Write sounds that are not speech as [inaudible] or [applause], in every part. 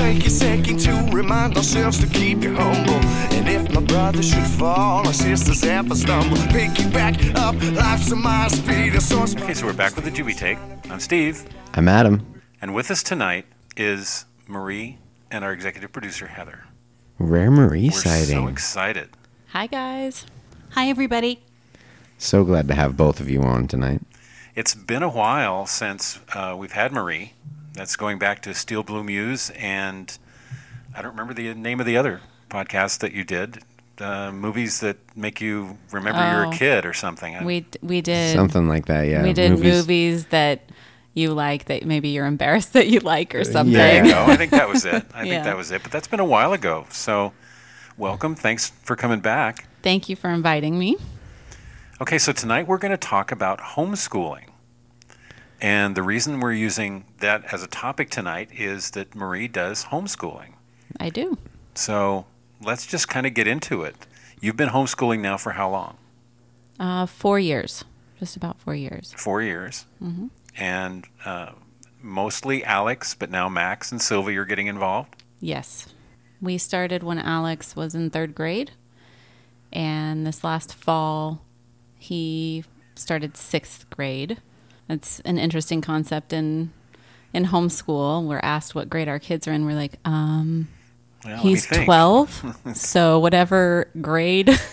take a second to remind ourselves to keep you humble. And if my brother should fall, or sisters ever stumble, pick you back up. Life's a mile speed, a source. Okay, so we're back with the Juby Take. I'm Steve, I'm Adam. and with us tonight is Marie and our executive producer Heather. Rare Marie We're so excited. Hi, guys. Hi, everybody. So glad to have both of you on tonight. It's been a while since uh, we've had Marie. That's going back to Steel Blue Muse, and I don't remember the name of the other podcast that you did. Uh, movies that make you remember you're a Oh. kid or something. We we did Something like that, yeah. we did movies. Movies- that you like that maybe you're embarrassed [laughs] that you like or something. There you go. I think that was it. I [laughs] think that was it. But that's been a while ago. So, welcome. Thanks for coming back. Thank you for inviting me. Okay, so tonight we're going to talk about homeschooling. And the reason we're using that as a topic tonight is that Marie does homeschooling. I do. So let's just kind of get into it. You've been homeschooling now for how long? Uh, four years, just about four years. Four years. Mm-hmm. And uh, mostly Alex, but now Max and Sylvie are getting involved. Yes, we started when Alex was in third grade, and this last fall, he started sixth grade. It's an interesting concept in in homeschool. We're asked what grade our kids are in. We're like, um, Well, He's 12. [laughs] so, whatever grade [laughs]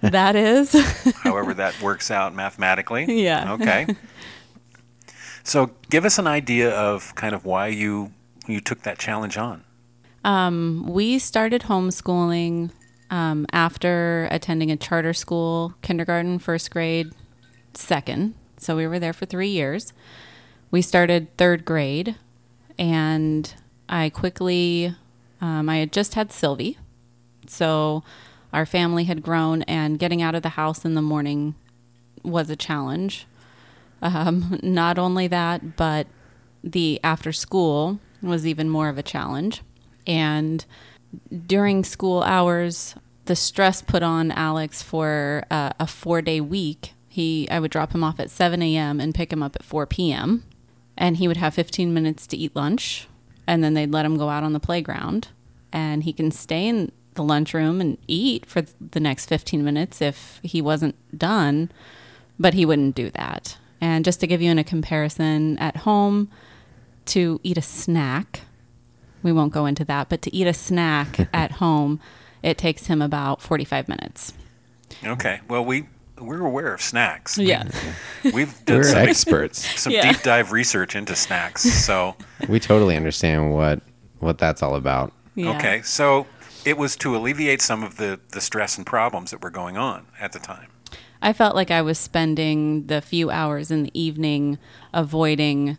that is. However, that works out mathematically. Yeah. Okay. [laughs] So, give us an idea of kind of why you you took that challenge on. Um, we started homeschooling um, after attending a charter school, kindergarten, first grade, second. So, we were there for three years. We started third grade, and I quickly, um, I had just had Sylvie. So, our family had grown, and getting out of the house in the morning was a challenge. Um, [laughs] not only that, but the after school was even more of a challenge. And during school hours, the stress put on Alex for uh, a four day week. He, I would drop him off at 7 a.m. and pick him up at 4 p.m. And he would have 15 minutes to eat lunch. And then they'd let him go out on the playground. And he can stay in the lunchroom and eat for the next 15 minutes if he wasn't done but he wouldn't do that. And just to give you in a comparison, at home, to eat a snack, we won't go into that, but to eat a snack [laughs] at home, it takes him about 45 minutes. Okay. Well, we we're aware of snacks. Yeah. [laughs] We've done We're some, experts. [laughs] some Yeah. deep dive research into snacks. So, we totally understand what what that's all about. Yeah. okay. So, it was to alleviate some of the the stress and problems that were going on at the time. I felt like I was spending the few hours in the evening avoiding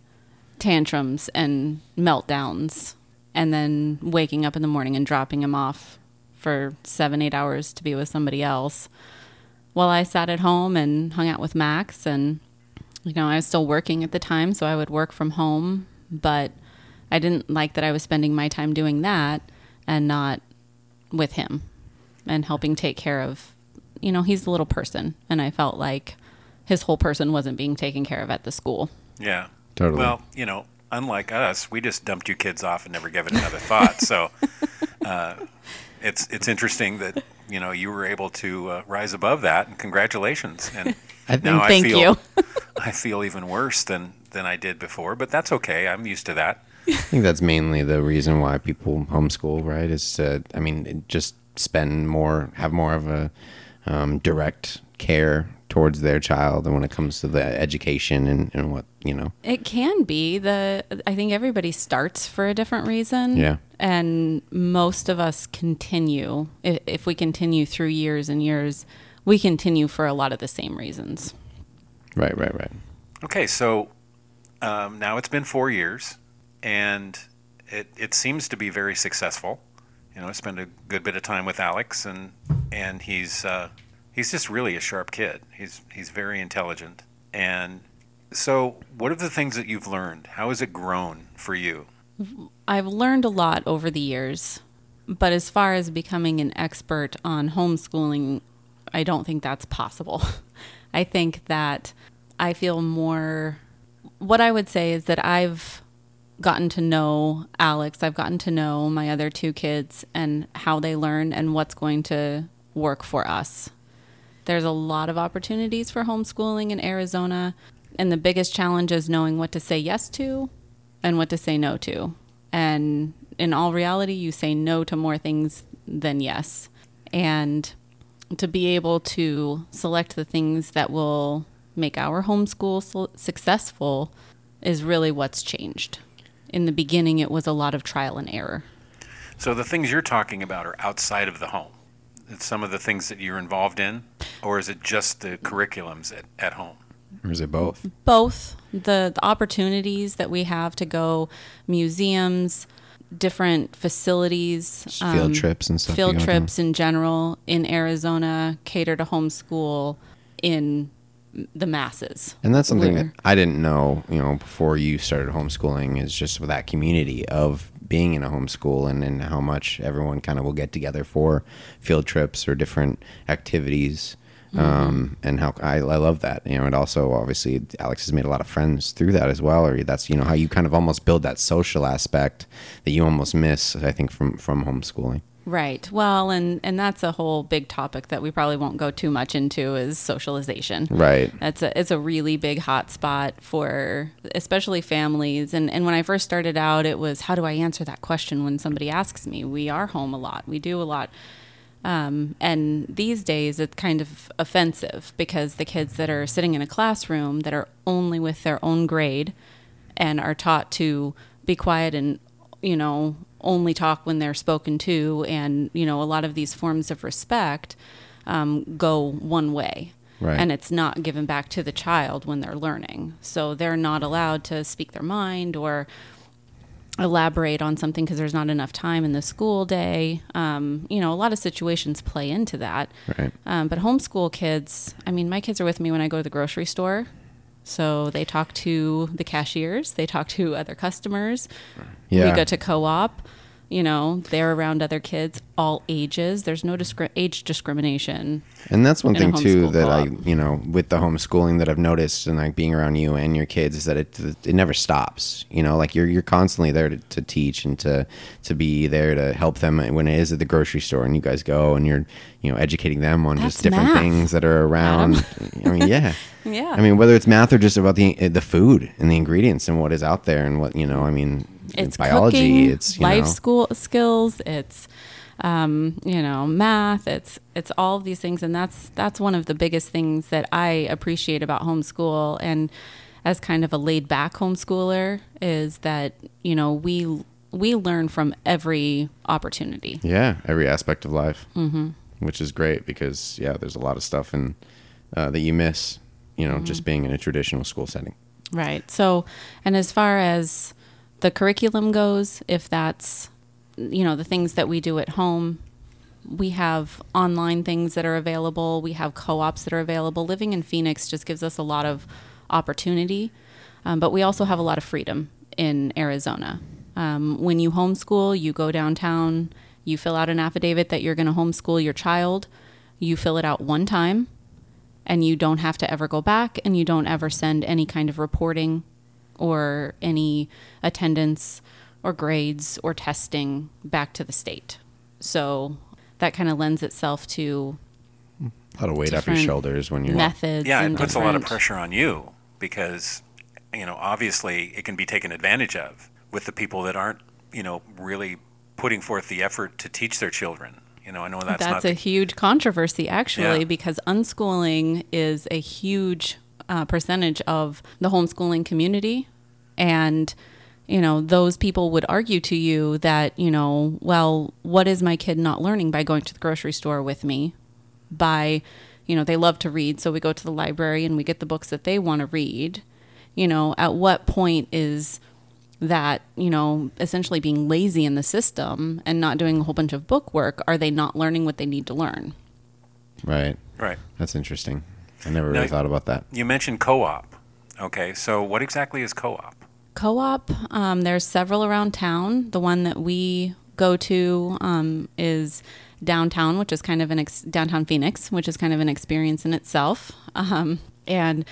tantrums and meltdowns, and then waking up in the morning and dropping him off for seven, eight hours to be with somebody else. While I sat at home and hung out with Max, and you know, I was still working at the time, so I would work from home, but I didn't like that I was spending my time doing that and not with him and helping take care of you know he's a little person and i felt like his whole person wasn't being taken care of at the school Yeah. Totally. Well, you know, unlike us, we just dumped you kids off and never gave it another thought. So, [laughs] uh, it's it's interesting that you know you were able to uh, rise above that, and congratulations. And [laughs] I think- now I feel you. [laughs] I feel even worse than than I did before, but that's okay. I'm used to that. [laughs] I think that's mainly the reason why people homeschool, right? Is to, I mean, just spend more, have more of a um, direct care towards their child, and when it comes to the education and, and what you know, it can be the i think everybody starts for a different reason Yeah. and most of us continue if, if we continue through years and years we continue for a lot of the same reasons right, right, right. Okay, so um, now it's been four years, and it, it seems to be very successful. You know, I spend a good bit of time with Alex, and and he's uh, he's just really a sharp kid. He's he's very intelligent, and so what are the things that you've learned? How has it grown for you? I've learned a lot over the years, but as far as becoming an expert on homeschooling, I don't think that's possible. [laughs] I think that I feel more. What I would say is that I've gotten to know Alex, I've gotten to know my other two kids and how they learn and what's going to work for us. There's a lot of opportunities for homeschooling in Arizona, and the biggest challenge is knowing what to say yes to and what to say no to. And in all reality, you say no to more things than yes. And to be able to select the things that will make our homeschool su- successful is really what's changed. In the beginning, it was a lot of trial and error. So the things you're talking about are outside of the home. It's some of the things that you're involved in, or is it just the curriculums at, at home? Or is it both? both the, the opportunities that we have to go museums different facilities Just field um, trips and stuff field trips in general in arizona cater to homeschool in the masses And that's something that I didn't know, you know, before you started homeschooling is just with that community of being in a homeschool and, and how much everyone kind of will get together for field trips or different activities. Um, and how I, I love that, you know, and also obviously Alex has made a lot of friends through that as well. Or that's, you know, how you kind of almost build that social aspect that you almost miss, I think, from, from homeschooling. Right well and and that's a whole big topic that we probably won't go too much into is socialization Right. That's a it's a really big hot spot for especially families. And and when I first started out, it was how do I answer that question when somebody asks me? We are home a lot. We do a lot. Um, and these days, it's kind of offensive because the kids that are sitting in a classroom that are only with their own grade and are taught to be quiet and you know only talk when they're spoken to, and you know a lot of these forms of respect um, go one way Right. and it's not given back to the child when they're learning. So they're not allowed to speak their mind or elaborate on something because there's not enough time in the school day. Um, you know, a lot of situations play into that. Right. Um, but homeschool kids, I mean, my kids are with me when I go to the grocery store. So they talk to the cashiers, they talk to other customers. Yeah. We go to co op. You know, they're around other kids, all ages. There's no discri- age discrimination. And that's one thing too that I, co-op. you know, with the homeschooling that I've noticed and like being around you and your kids is that it it never stops. You know, like you're you're constantly there to, to teach and to to be there to help them when it is at the grocery store and you guys go and you're you know educating them on just different math, things that are around. I mean, yeah. [laughs] Yeah. I mean, whether it's math or just about the the food and the ingredients and what is out there and what you know. I mean, it's biology. cooking, it's you life know, school skills it's um, you know math it's it's all of these things and that's that's one of the biggest things that i appreciate about homeschool and as kind of a laid back homeschooler is that you know we we learn from every opportunity Yeah, every aspect of life, mm-hmm. which is great because yeah, there's a lot of stuff in uh, that you miss. You know, Mm-hmm. just being in a traditional school setting. Right. So, and as far as the curriculum goes, if that's, you know, the things that we do at home, we have online things that are available. We have co ops that are available. Living in Phoenix just gives us a lot of opportunity, um, but we also have a lot of freedom in Arizona. Um, when you homeschool, you go downtown, you fill out an affidavit that you're going to homeschool your child, you fill it out one time and you don't have to ever go back and you don't ever send any kind of reporting or any attendance or grades or testing back to the state. So that kind of lends itself to A lot of weight off your shoulders when you're methods. Yeah, it and puts a lot of pressure on you because, you know, obviously it can be taken advantage of with the people that aren't, you know, really putting forth the effort to teach their children. You know, I know that's, That's, not a the- huge controversy, actually, Yeah. because unschooling is a huge uh, percentage of the homeschooling community. And, you know, those people would argue to you that, you know, well, what is my kid not learning by going to the grocery store with me? By, you know, they love to read, so we go to the library and we get the books that they want to read. You know, at what point is that you know essentially being lazy in the system and not doing a whole bunch of book work are they not learning what they need to learn right. right. That's interesting. I never really Now- thought about that. You mentioned co-op. Okay, so what exactly is co-op? co-op um, there's several around town the one that we go to um, is downtown which is kind of an ex- downtown phoenix which is kind of an experience in itself um, and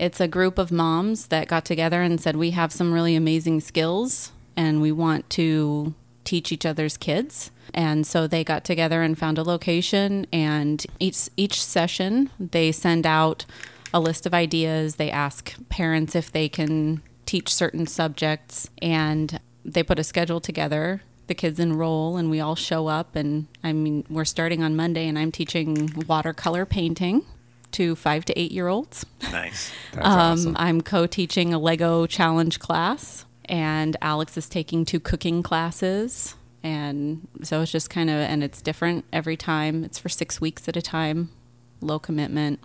it's a group of moms that got together and said we have some really amazing skills and we want to teach each other's kids. And so they got together and found a location and each each session they send out a list of ideas. They ask parents if they can teach certain subjects and they put a schedule together. The kids enroll and we all show up and I mean we're starting on Monday and I'm teaching watercolor painting to 5 to 8 year olds. Nice. That's Um, awesome. I'm co teaching a Lego challenge class, and Alex is taking two cooking classes. And so it's just kind of, and it's different every time. It's for six weeks at a time, low commitment.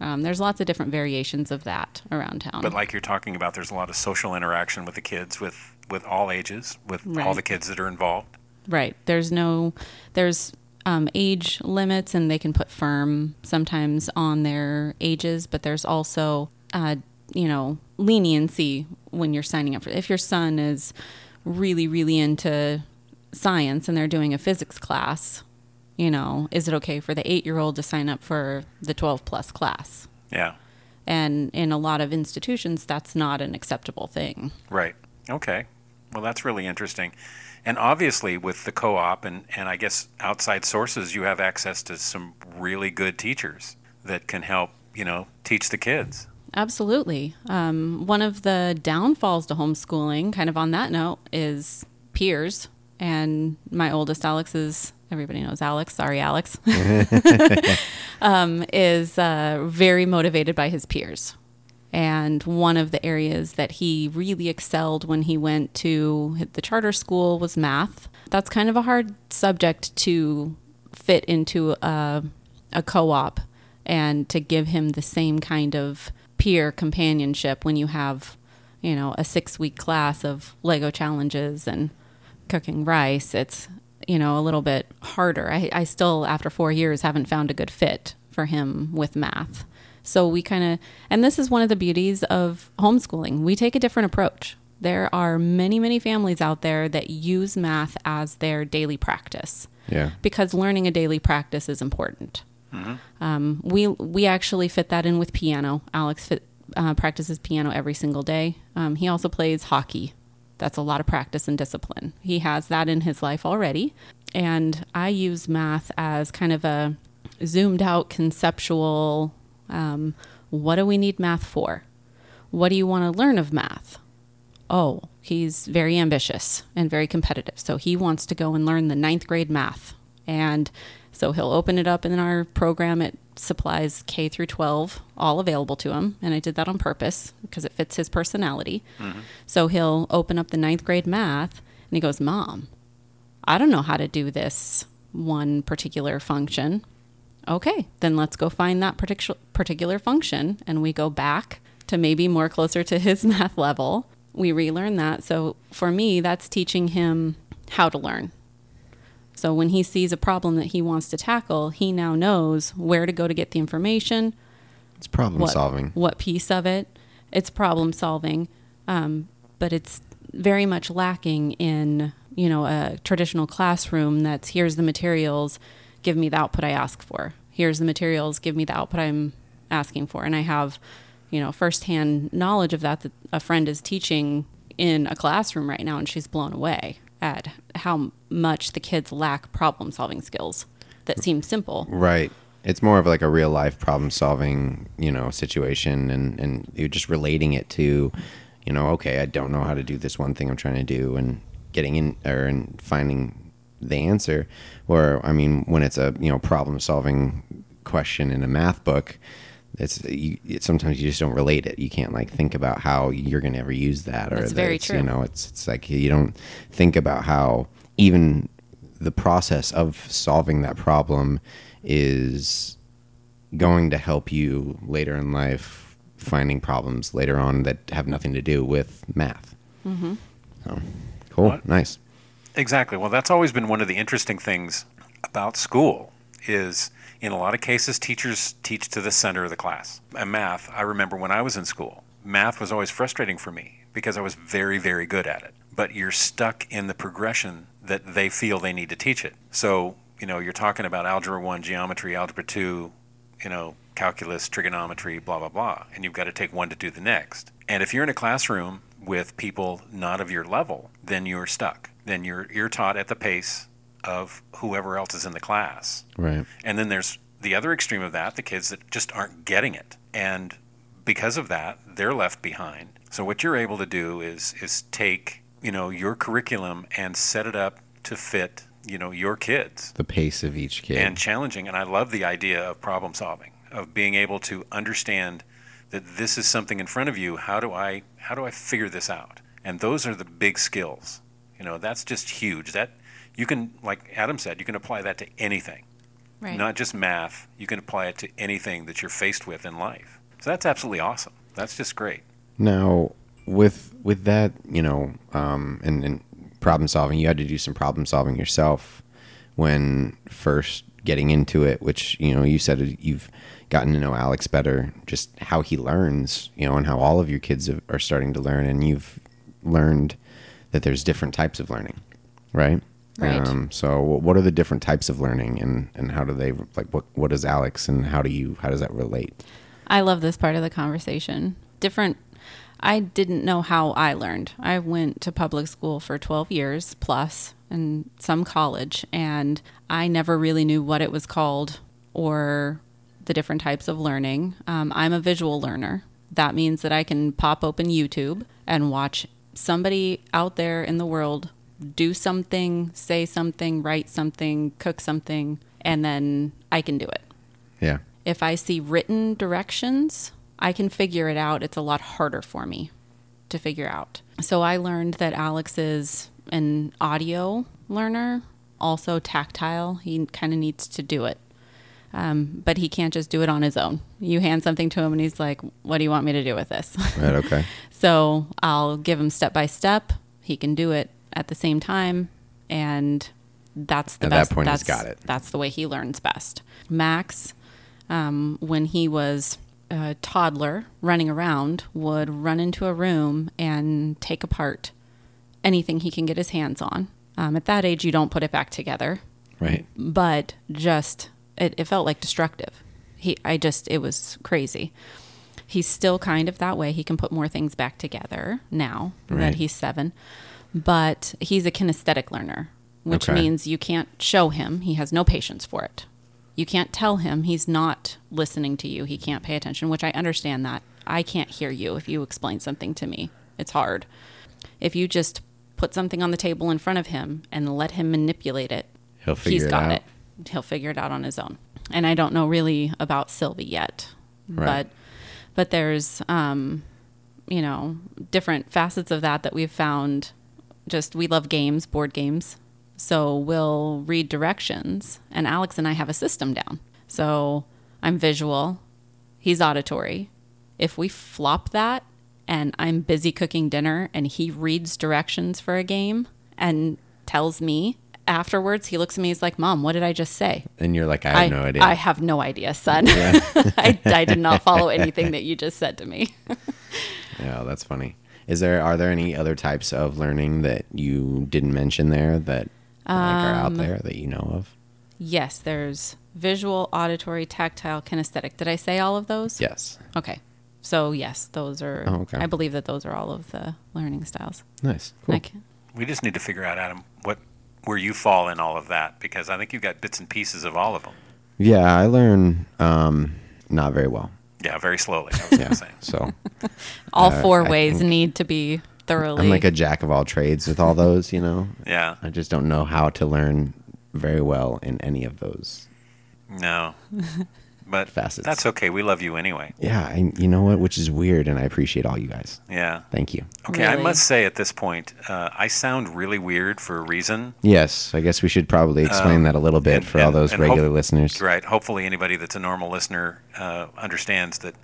Um, there's lots of different variations of that around town. But like you're talking about, there's a lot of social interaction with the kids, with with all ages, with all the kids that are involved. Right. There's no, there's um, age limits, and they can put firm sometimes on their ages, but there's also, uh, you know, leniency when you're signing up for. If your son is really, really into science and they're doing a physics class, you know, is it okay for the eight year old to sign up for the 12 plus class? Yeah. And in a lot of institutions, that's not an acceptable thing. Right. Okay. Well, that's really interesting. And obviously, with the co op and, and I guess outside sources, you have access to some really good teachers that can help, you know, teach the kids. Absolutely. Um, one of the downfalls to homeschooling, kind of on that note, is peers. And my oldest, Alex, is everybody knows Alex. Sorry, Alex. [laughs] um, is uh, very motivated by his peers. And one of the areas that he really excelled when he went to the charter school was math. That's kind of a hard subject to fit into a, a co op and to give him the same kind of peer companionship when you have, you know, a six week class of Lego challenges and cooking rice. It's, you know, a little bit harder. I, I still, after four years, haven't found a good fit for him with math. So we kind of, and this is one of the beauties of homeschooling. We take a different approach. There are many, many families out there that use math as their daily practice Yeah. because learning a daily practice is important. Um, we we actually fit that in with piano. Alex fit, uh, practices piano every single day. Um, he also plays hockey. That's a lot of practice and discipline. He has that in his life already. And I use math as kind of a zoomed out conceptual um, what do we need math for? What do you want to learn of math? Oh, he's very ambitious and very competitive. So he wants to go and learn the ninth grade math. And so he'll open it up in our program. It supplies K through 12, all available to him. And I did that on purpose because it fits his personality. Mm-hmm. So he'll open up the ninth grade math and he goes, Mom, I don't know how to do this one particular function. Okay, then let's go find that particular particular function and we go back to maybe more closer to his [laughs] math level. We relearn that. So for me, that's teaching him how to learn. So when he sees a problem that he wants to tackle, he now knows where to go to get the information, It's problem what, solving. what piece of it. It's problem solving, um, but it's very much lacking in you know a traditional classroom. That's here's the materials, give me the output I ask for. Here's the materials, give me the output I'm asking for, and I have you know firsthand knowledge of that. That a friend is teaching in a classroom right now, and she's blown away at how much the kids lack problem solving skills that seem simple. Right. It's more of like a real life problem solving, you know, situation and, and you're just relating it to, you know, okay, I don't know how to do this one thing I'm trying to do and getting in or and finding the answer. Or I mean, when it's a, you know, problem solving question in a math book, it's you, it, sometimes you just don't relate it. You can't like think about how you're going to ever use that or That's that very it's, true. You know, it's it's like you don't think about how even the process of solving that problem is going to help you later in life finding problems later on that have nothing to do with math. Mm-hmm. So, cool, What? nice. Exactly. Well, that's always been one of the interesting things about school is in a lot of cases teachers teach to the center of the class. And math, I remember when I was in school, math was always frustrating for me because I was very very good at it. But you're stuck in the progression that they feel they need to teach it. So, you know, you're talking about algebra 1, geometry, algebra 2, you know, calculus, trigonometry, blah blah blah, and you've got to take one to do the next. And if you're in a classroom with people not of your level, then you're stuck. Then you're you're taught at the pace of whoever else is in the class. Right. And then there's the other extreme of that, the kids that just aren't getting it. And because of that, they're left behind. So what you're able to do is is take, you know, your curriculum and set it up to fit, you know, your kids The pace of each kid. and challenging. And I love the idea of problem solving, of being able to understand that this is something in front of you. How do I how do I figure this out? And those are the big skills. You know, that's just huge. That you can, like Adam said, you can apply that to anything, Right. not just math. You can apply it to anything that you're faced with in life. So that's absolutely awesome. That's just great. Now, with with that, you know, um, and, and problem solving, you had to do some problem solving yourself when first getting into it. Which you know, you said you've gotten to know Alex better, just how he learns, you know, and how all of your kids have, are starting to learn, and you've learned that there's different types of learning, right? Right. Um, so, what are the different types of learning, and and how do they like? What what is Alex, and how do you how does that relate? I love this part of the conversation. Different. I didn't know how I learned. I went to public school for 12 years plus and some college, and I never really knew what it was called or the different types of learning. Um, I'm a visual learner. That means that I can pop open YouTube and watch somebody out there in the world do something, say something, write something, cook something, and then I can do it. Yeah. If I see written directions, I can figure it out. It's a lot harder for me to figure out. So I learned that Alex is an audio learner, also tactile. He kind of needs to do it. Um, but he can't just do it on his own. You hand something to him and he's like, What do you want me to do with this? Right. Okay. [laughs] So I'll give him step by step. He can do it at the same time, and that's the At that best. point, he's that's, got it. That's the way he learns best. Max, um, when he was a toddler running around, would run into a room and take apart anything he can get his hands on. Um, at that age, you don't put it back together Right. but just it, it felt like destructive. He, I just, it was crazy. He's still kind of that way. He can put more things back together now Right. that he's seven, but he's a kinesthetic learner, which Okay. means you can't show him. He has no patience for it. You can't tell him he's not listening to you. He can't pay attention, which I understand that. I can't hear you if you explain something to me. It's hard. If you just put something on the table in front of him and let him manipulate it, He'll figure he's it got out. it. He'll figure it out on his own. And I don't know really about Sylvie yet, Right. but but there's um, you know different facets of that that we've found. Just we love games, board games, so we'll read directions, and Alex and I have a system down. So I'm visual, he's auditory. If we flop that, and I'm busy cooking dinner, and he reads directions for a game and tells me afterwards, he looks at me, he's like, "Mom, what did I just say?" And you're like, I have no idea. I have no idea, son. [laughs] I, I did not follow [laughs] anything that you just said to me. [laughs] yeah, that's funny. Is there are there any other types of learning that you didn't mention there that like, are out Um, there that you know of? yes, there's visual, auditory, tactile, kinesthetic. Did I say all of those? Yes. Okay. So, yes, those are, Oh, okay. I believe that those are all of the learning styles. Nice. Cool. Like, We just need to figure out, Adam, what where you fall in all of that because I think you've got bits and pieces of all of them. Yeah, I learn um, not very well. Yeah, very slowly. I was Yeah. going say. So [laughs] all Uh, four I ways think- need to be thoroughly. I'm like a jack of all trades with all those, you know. Yeah. I just don't know how to learn very well in any of those. No. [laughs] But Facets. that's okay. We love you anyway. Yeah, I, you know what? Which is weird, and I appreciate all you guys. Yeah. Thank you. Okay, I must say at this point, uh, I sound really weird for a reason. Yes, I guess we should probably explain Um, that a little bit and- for all those regular hope- listeners. Right. Hopefully, anybody that's a normal listener uh, understands that.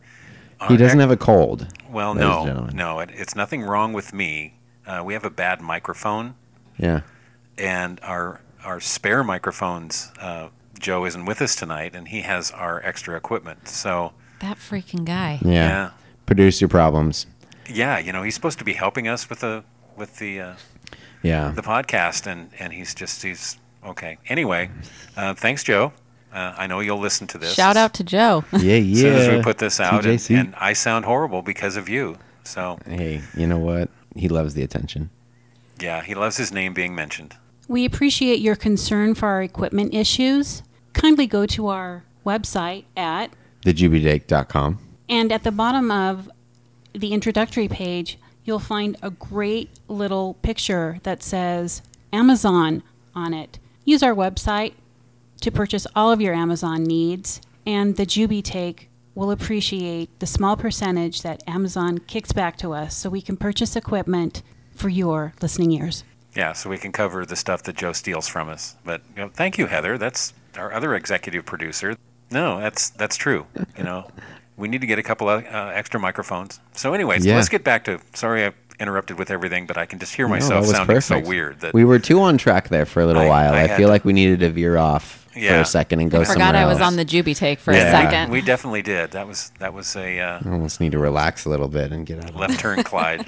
He doesn't ac- have a cold. Well, no, no. It, it's nothing wrong with me. Uh, we have a bad microphone, Yeah. and our our spare microphones. Joe isn't with us tonight, and he has our extra equipment. So, that freaking guy. Yeah. yeah, Producer problems. yeah. You know, he's supposed to be helping us with the with the uh, Yeah. the podcast, and and he's just he's okay. Anyway, uh, thanks, Joe. Uh, I know you'll listen to this. Shout out to Joe. Yeah, [laughs] yeah. as soon as we put this out, and, and I sound horrible because of you. So hey, you know what? he loves the attention. Yeah, he loves his name being mentioned. We appreciate your concern for our equipment issues. Kindly go to our website at TheJubyTake.com. And at the bottom of the introductory page, you'll find a great little picture that says Amazon on it. Use our website to purchase all of your Amazon needs, and the Juby Take will appreciate the small percentage that Amazon kicks back to us so we can purchase equipment for your listening ears. Yeah, so we can cover the stuff that Joe steals from us. But you know, thank you, Heather. That's our other executive producer. No, that's that's true. You know, we need to get a couple of uh, extra microphones. So, anyways, Yeah. let's get back to. Sorry, I interrupted with everything, but I can just hear No, that myself was sounding perfect. so weird. That we were too on track there for a little I- while. I I, feel to- like we needed to veer off for a second and go I forgot somewhere I was else. on the Juby take for Yeah. a second. we definitely did. That was that was a uh, I almost need to relax a little bit and get out of, left turn, [laughs] Clyde.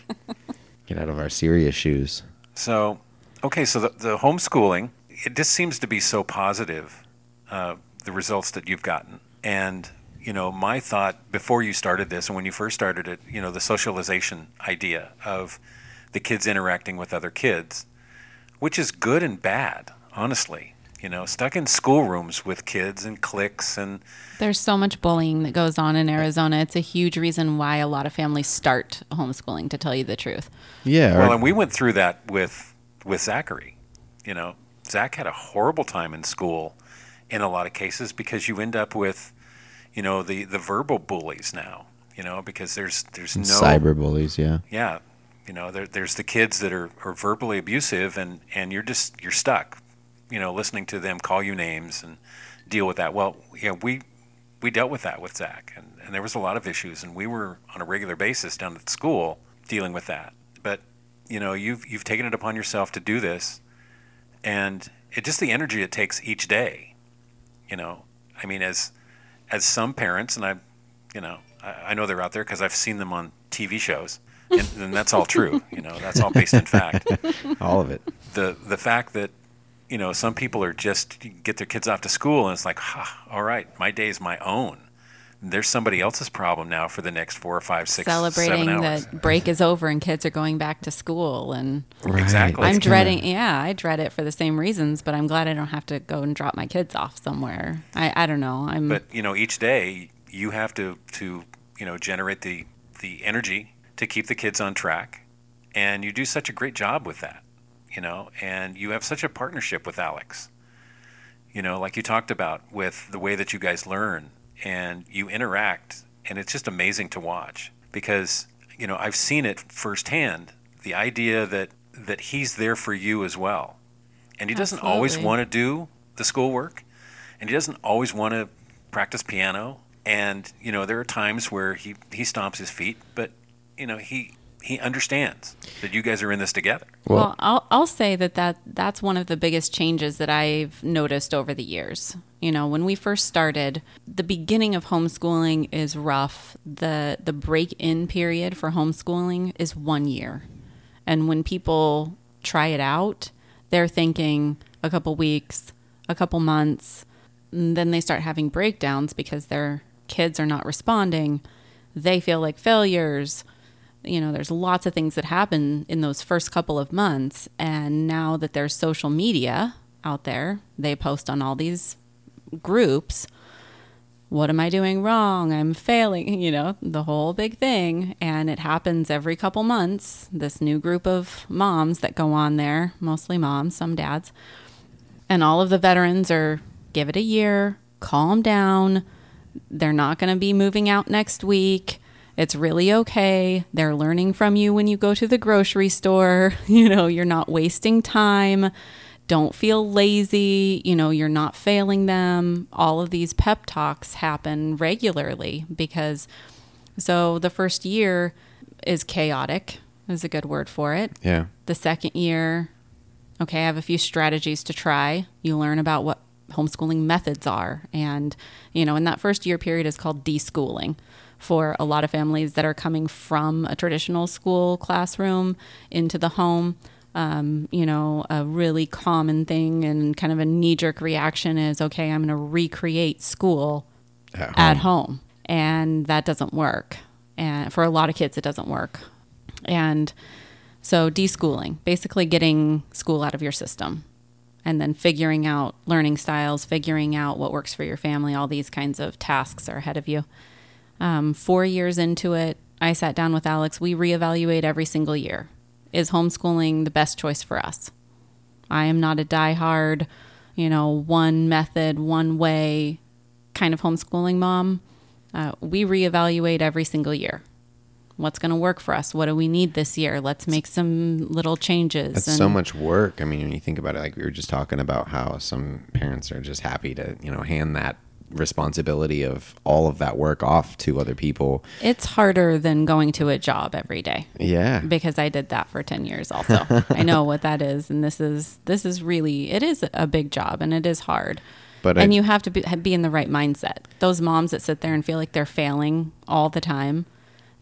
get out of our serious shoes. So, okay, so the, the homeschooling, it just seems to be so positive, uh, the results that you've gotten. And, you know, my thought before you started this and when you first started it, you know, the socialization idea of the kids interacting with other kids, which is good and bad, honestly. You know, stuck in schoolrooms with kids and cliques and There's so much bullying that goes on in Arizona. It's a huge reason why a lot of families start homeschooling, to tell you the truth. Yeah. Well, and we went through that with with Zachary. You know, Zach had a horrible time in school in a lot of cases because you end up with, you know, the the verbal bullies now. You know, because there's there's no cyber bullies. Yeah. yeah, you know, there, there's the kids that are, are verbally abusive, and and you're just you're stuck. You know, listening to them call you names and deal with that. Well, yeah, we we dealt with that with Zach, and, and there was a lot of issues, and we were on a regular basis down at the school dealing with that. But you know, you've you've taken it upon yourself to do this, and it just the energy it takes each day. You know, I mean, as as some parents, and I, you know, I, I know they're out there because I've seen them on TV shows, and, and that's all true. You know, that's all based in fact. [laughs] All of it. The the fact that you know some people are just get their kids off to school and it's like, ha, all right, my day is my own. There's somebody else's problem now for the next four or five, six, Celebrating seven hours. that break is over and kids are going back to school. And Exactly. I'm It's dreading, yeah, I dread it for the same reasons, but I'm glad I don't have to go and drop my kids off somewhere. I, I don't know. I'm, But you know, each day you have to to you know generate the the energy to keep the kids on track, and you do such a great job with that. You know, and you have such a partnership with Alex. You know, like you talked about with the way that you guys learn and you interact, and it's just amazing to watch because you know I've seen it firsthand. The idea that that he's there for you as well, and he doesn't always want to do the schoolwork, and he doesn't always want to practice piano. And you know, there are times where he he stomps his feet, but you know he he understands that you guys are in this together. Well, I'll I'll say that, that that's one of the biggest changes that I've noticed over the years. You know, when we first started, the beginning of homeschooling is rough. The the break-in period for homeschooling is 1 year. And when people try it out, they're thinking a couple weeks, a couple months, and then they start having breakdowns because their kids are not responding. They feel like failures you know, there's lots of things that happen in those first couple of months. And now that there's social media out there, they post on all these groups. What am I doing wrong? I'm failing, [laughs] you know, the whole big thing. And it happens every couple months. This new group of moms that go on there, mostly moms, some dads. And all of the veterans are give it a year, calm down. They're not going to be moving out next week. It's really okay. They're learning from you when you go to the grocery store. [laughs] You know, you're not wasting time. Don't feel lazy. You know, you're not failing them. All of these pep talks happen regularly because so the first year is chaotic, is a good word for it. Yeah. The second year, okay, I have a few strategies to try. You learn about what homeschooling methods are. And, you know, in that first year period is called deschooling for a lot of families that are coming from a traditional school classroom into the home. Um, you know, a really common thing and kind of a knee jerk reaction is okay, I'm going to recreate school At at home. And that doesn't work. And for a lot of kids, it doesn't work. And So, deschooling, basically getting school out of your system and then figuring out learning styles, figuring out what works for your family, all these kinds of tasks are ahead of you. Um, four years into it, I sat down with Alex. We reevaluate every single year. Is homeschooling the best choice for us? I am not a die-hard, you know, one method, one way kind of homeschooling mom. Uh, we reevaluate every single year. What's going to work for us? What do we need this year? Let's make some little changes. That's and- so much work. I mean, when you think about it, like we were just talking about how some parents are just happy to, you know, hand that responsibility of all of that work off to other people. It's harder than going to a job every day. Yeah. because I did that for 10 years also. I know what that is and this is this is really it is a big job and it is hard. But and I- you have to be, be in the right mindset. Those moms that sit there and feel like they're failing all the time,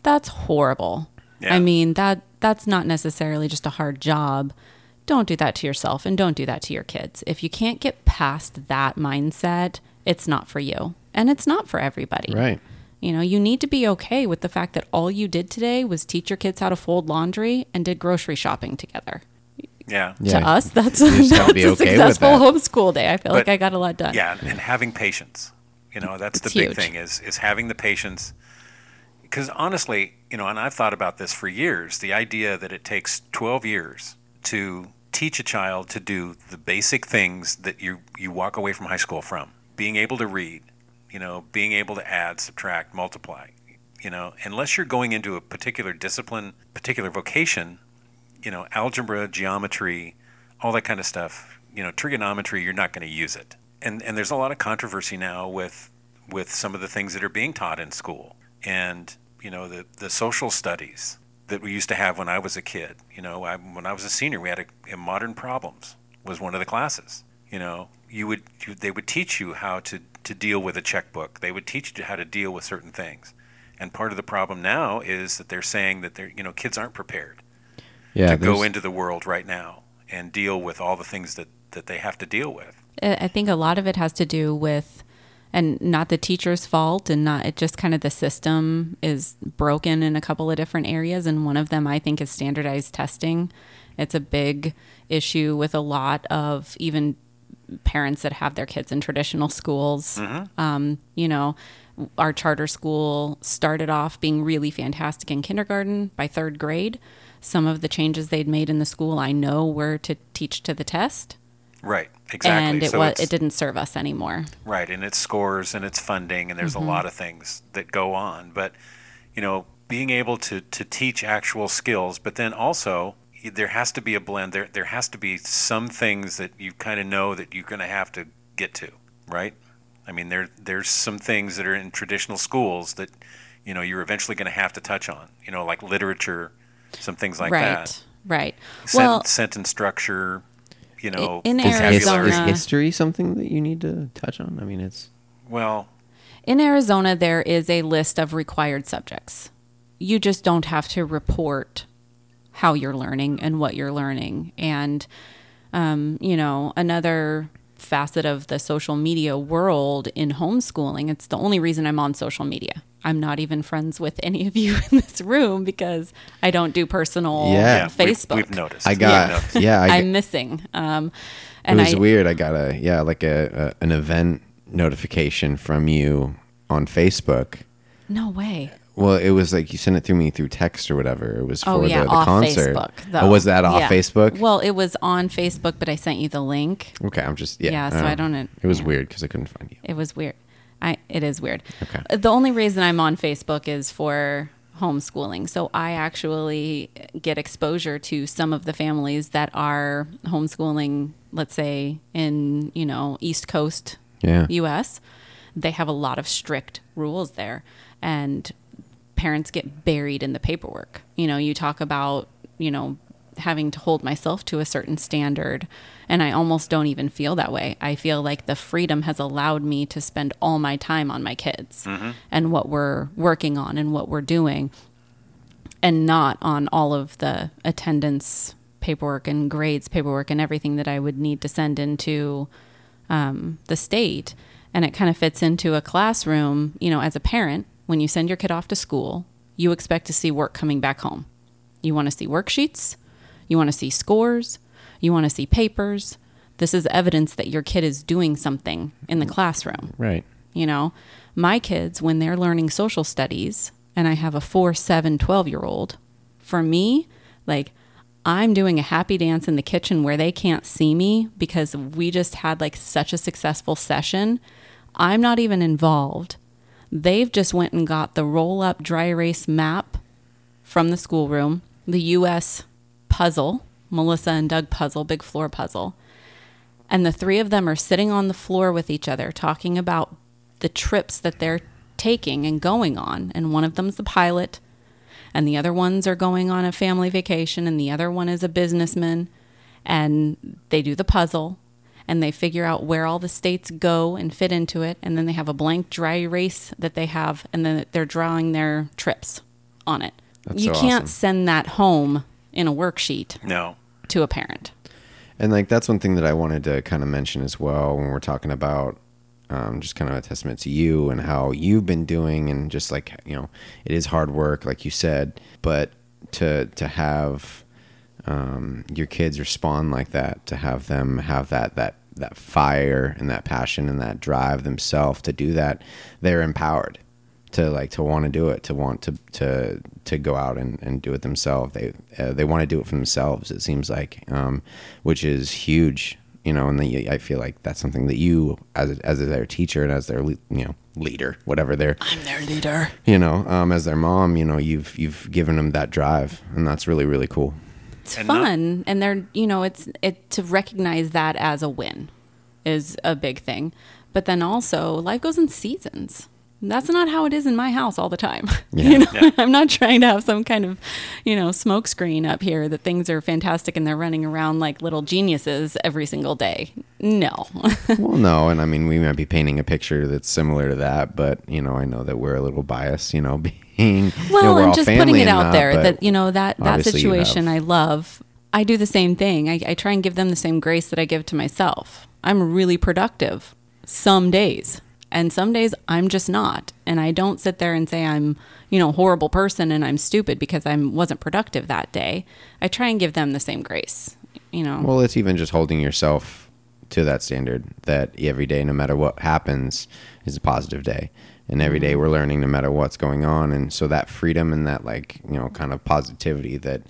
that's horrible. Yeah. I mean, that that's not necessarily just a hard job. Don't do that to yourself and don't do that to your kids. If you can't get past that mindset, it's not for you. And it's not for everybody. Right. You know, you need to be okay with the fact that all you did today was teach your kids how to fold laundry and did grocery shopping together. Yeah. Yeah. To us, that's, You [laughs] just that's be a okay successful that. homeschool day. I feel like I got a lot done. Yeah, and having patience. You know, that's It's the big huge. thing is is having the patience. Because honestly, you know, and I've thought about this for years. The idea that it takes 12 years to teach a child to do the basic things that you you walk away from high school from, being able to read, you know, being able to add, subtract, multiply, you know, unless you're going into a particular discipline, particular vocation, you know, algebra, geometry, all that kind of stuff, you know, trigonometry, you're not going to use it. And and there's a lot of controversy now with with some of the things that are being taught in school. And, you know, the the social studies that we used to have when I was a kid. You know, I, when I was a senior, we had a, a modern problems was one of the classes. You know, you would you, they would teach you how to to deal with a checkbook. They would teach you how to deal with certain things. And part of the problem now is that they're saying that they're you know kids aren't prepared Yeah. to go into the world right now and deal with all the things that, that they have to deal with. I I think a lot of it has to do with, and not the teacher's fault, and not it just kind of the system is broken in a couple of different areas, and one of them I think is standardized testing. It's a big issue with a lot of even parents that have their kids in traditional schools. Um, you know, our charter school started off being really fantastic in kindergarten. By third grade, some of the changes they'd made in the school I know were to teach to the test Right, exactly. and it so was it didn't serve us anymore. right, and it's scores and it's funding, and there's a lot of things that go on. But you know, being able to to teach actual skills, but then also there has to be a blend. There there has to be some things that you kind of know that you're going to have to get to, right? I mean, there there's some things that are in traditional schools that you know you're eventually going to have to touch on. You know, like literature, some things like right, that. right. Sen- well, sentence structure. You know, in Is, his- vocabulary. is history something that you need to touch on? I mean, it's Well, in Arizona, there is a list of required subjects. You just don't have to report how you're learning and what you're learning. And, um, you know, another facet of the social media world in homeschooling, it's the only reason I'm on social media. I'm not even friends with any of you [laughs] in this room because I don't do personal Yeah. yeah, we've- Facebook. We've, noticed. I got noticed. [laughs] yeah. I, I'm missing. Um, it was I, weird. I got a yeah, like a, a an event notification from you on Facebook. No way. Well, it was like you sent it through me through text or whatever. It was for Oh yeah, the, the off concert. Facebook. Oh, was that off Yeah. Facebook? Well, it was on Facebook, but I sent you the link. okay, I'm just yeah. Yeah, so. I don't. It was Yeah. weird because I couldn't find you. It was weird. I it is weird. Okay. Uh, The only reason I'm on Facebook is for homeschooling. So I actually get exposure to some of the families that are homeschooling, let's say in, you know, East Coast Yeah. US. They have a lot of strict rules there and parents get buried in the paperwork. You know, you talk about, you know, having to hold myself to a certain standard and I almost don't even feel that way. I feel like the freedom has allowed me to spend all my time on my kids and what we're working on and what we're doing and not on all of the attendance paperwork and grades paperwork and everything that I would need to send into um, the state. And it kind of fits into a classroom, you know, as a parent, when you send your kid off to school, you expect to see work coming back home. You want to see worksheets, You want to see scores, you want to see papers. This is evidence that your kid is doing something in the classroom. Right. You know, my kids, when they're learning social studies, and I have a 4, 7, 12 year old, for me, like, I'm doing a happy dance in the kitchen where they can't see me because we just had like such a successful session. I'm not even involved. They've just went and got the roll up dry erase map from the schoolroom, the US puzzle, Melissa and Doug puzzle, big floor puzzle. And the three of them are sitting on the floor with each other talking about the trips that they're taking and going on. And one of them's the pilot, and the other ones are going on a family vacation, and the other one is a businessman. And they do the puzzle and they figure out where all the states go and fit into it. And then they have a blank dry erase that they have, and then they're drawing their trips on it. That's you so can't awesome. send that home in a worksheet No. to a parent. And like that's one thing that I wanted to kind of mention as well when we're talking about um, just kind of a testament to you and how you've been doing and just like you know it is hard work like you said, but to to have um, your kids respond like that, to have them have that that that fire and that passion and that drive themselves to do that, they're empowered to like to want to do it, to want to to to go out and, and do it themselves. They uh, they want to do it for themselves. It seems like, um, which is huge, you know. And the, I feel like that's something that you, as as their teacher and as their you know leader, whatever they're, I'm their leader. you know, um, as their mom, you know, you've you've given them that drive, and that's really really cool. It's And not- fun, and they're you know it's it to recognize that as a win is a big thing, but then also life goes in seasons. That's not how it is in my house all the time. [laughs] Yeah. You know, Yeah. [laughs] I'm not trying to have some kind of, you know, smoke screen up here that things are fantastic and they're running around like little geniuses every single day. No. [laughs] well, no, and I mean we might be painting a picture that's similar to that, but you know, I know that we're a little biased, you know, being Well, you know, all just putting it out not, there that you know that that situation. I love. I do the same thing. I, I try and give them the same grace that I give to myself. I'm really productive some days, and some days I'm just not. And I don't sit there and say I'm you know a horrible person and I'm stupid because I wasn't productive that day. I try and give them the same grace. You know. Well, it's even just holding yourself to that standard that every day, no matter what happens, is a positive day. And every day we're learning no matter what's going on. And so that freedom and that, like, you know, kind of positivity that,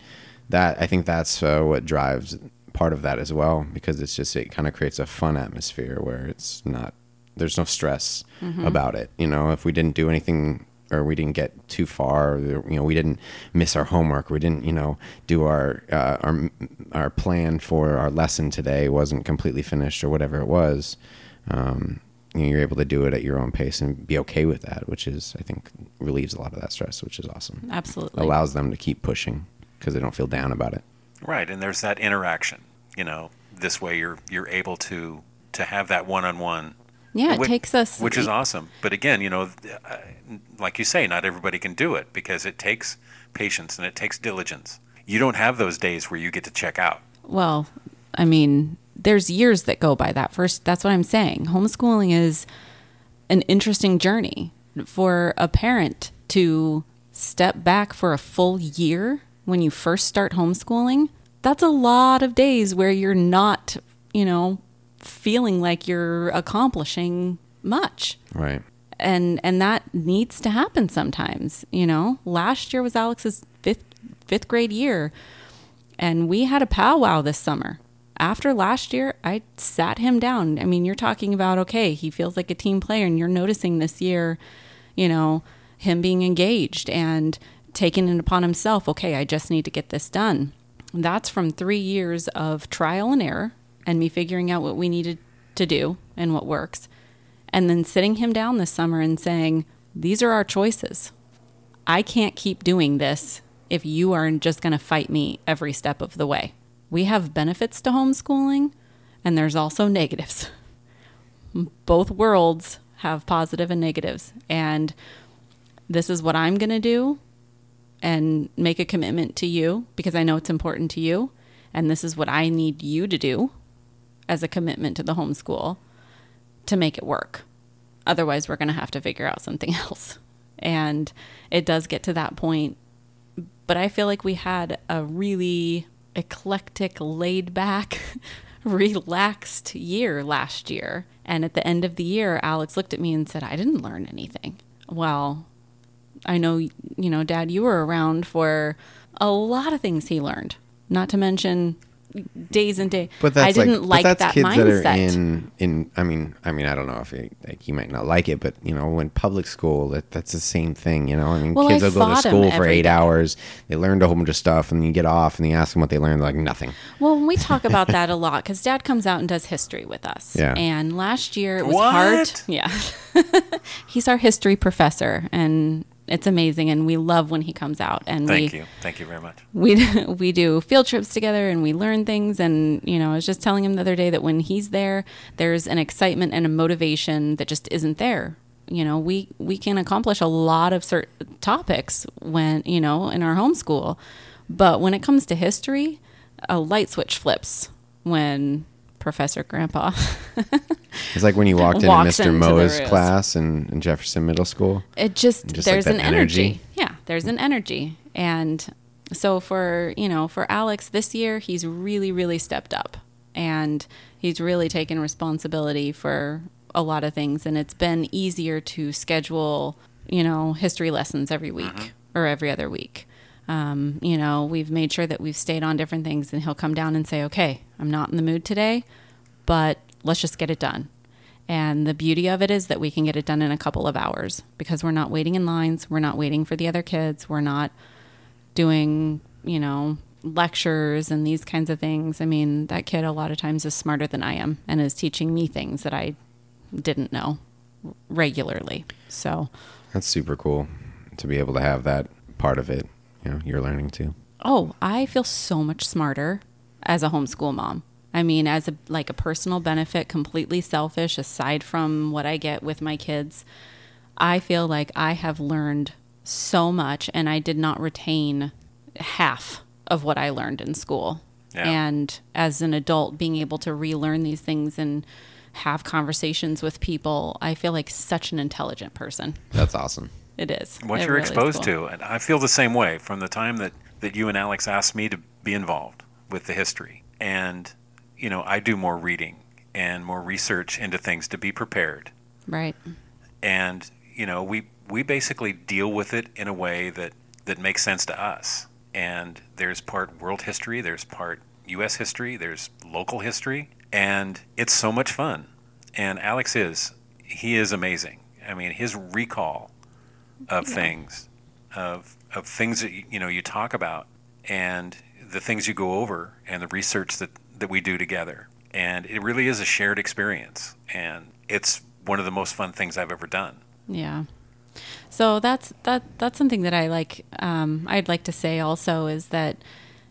that I think that's uh, what drives part of that as well, because it's just, it kind of creates a fun atmosphere where it's not, there's no stress about it. You know, if we didn't do anything or we didn't get too far, you know, we didn't miss our homework, we didn't, you know, do our uh, our our plan for our lesson today wasn't completely finished or whatever it was. Um, you know, you're able to do it at your own pace and be okay with that, which is, I think, relieves a lot of that stress, which is awesome. Absolutely. Allows them to keep pushing because they don't feel down about it. Right, and there's that interaction. You know, this way you're you're able to to have that one-on-one. yeah, it which- takes us which is awesome. But again, you know, uh, like you say, not everybody can do it because it takes patience and it takes diligence. You don't have those days where you get to check out. Well, I mean, there's years that go by that first. That's what I'm saying. Homeschooling is an interesting journey for a parent to step back for a full year when you first start homeschooling. That's a lot of days where you're not, you know, feeling like you're accomplishing much Right. and and that needs to happen sometimes you know last year was alex's fifth fifth grade year and we had a powwow this summer after last year i sat him down i mean you're talking about okay he feels like a team player and you're noticing this year you know him being engaged and taking it upon himself okay i just need to get this done that's from three years of trial and error and me figuring out what we needed to do and what works and then sitting him down this summer and saying, These are our choices. I can't keep doing this if you are just going to fight me every step of the way. We have benefits to homeschooling, and there's also [laughs] negatives. Both worlds have positive and negatives. And this is what I'm going to do and make a commitment to you because I know it's important to you. And this is what I need you to do as a commitment to the homeschool to make it work. Otherwise, we're going to have to figure out something [laughs] else. And it does get to that point. But I feel like we had a really eclectic, laid back, [laughs] relaxed year last year. And at the end of the year, Alex looked at me and said, I didn't learn anything. Well, I know, you know, Dad, you were around for a lot of things he learned, not to mention days and days. But that's I didn't like, like, but that's that kids mindset. that are in in. I mean, I mean, I don't know if you, like you might not like it, but you know, when public school, that that's the same thing. You know, I mean, Well, kids I will go to school for eight day. hours. They learned a whole bunch of stuff, and then you get off, and you ask them what they learned, they're like nothing. Well, we talk [laughs] about that a lot because Dad comes out and does history with us. Yeah. And last year it was What? hard. Yeah. [laughs] He's our history professor, and it's amazing, and we love when he comes out. And Thank we, you. Thank you very much. we [laughs] we do field trips together and we learn things and you know I was just telling him the other day that when he's there there's an excitement and a motivation that just isn't there you know we we can accomplish a lot of certain topics when you know in our homeschool but when it comes to history a light switch flips when professor grandpa It's like when you walked into Walks Mr. into the Moe's class in, in Jefferson Middle School. it just, Just like there's that an energy. energy. Yeah, there's an energy. And so for, you know, for Alex this year, he's really really stepped up and he's really taken responsibility for a lot of things and it's been easier to schedule, you know, history lessons every week or every other week. Um, you know, we've made sure that we've stayed on different things and he'll come down and say, "Okay, I'm not in the mood today, but let's just get it done." And the beauty of it is that we can get it done in a couple of hours because we're not waiting in lines. We're not waiting for the other kids. We're not doing, you know, lectures and these kinds of things. I mean, that kid a lot of times is smarter than I am and is teaching me things that I didn't know regularly. So, That's super cool to be able to have that part of it. You know, you're learning too. Oh, I feel so much smarter as a homeschool mom. I mean, as a like a personal benefit, completely selfish aside from what I get with my kids. I feel like I have learned so much and I did not retain half of what I learned in school. Yeah. And as an adult being able to relearn these things and have conversations with people, I feel like such an intelligent person. That's awesome. It is. What It you're really exposed cool. to, and I feel the same way from the time that that you and Alex asked me to be involved with the history, and you know, I do more reading and more research into things to be prepared, Right. and you know, we we basically deal with it in a way that that makes sense to us. And there's part world history, there's part U.S. history, there's local history, and it's so much fun. And Alex is he is amazing. I mean, his recall of things, of of things that you, you know you talk about, and the things you go over, and the research that that we do together, and it really is a shared experience, and it's one of the most fun things I've ever done. Yeah. So that's that that's something that I like um, I'd like to say also is that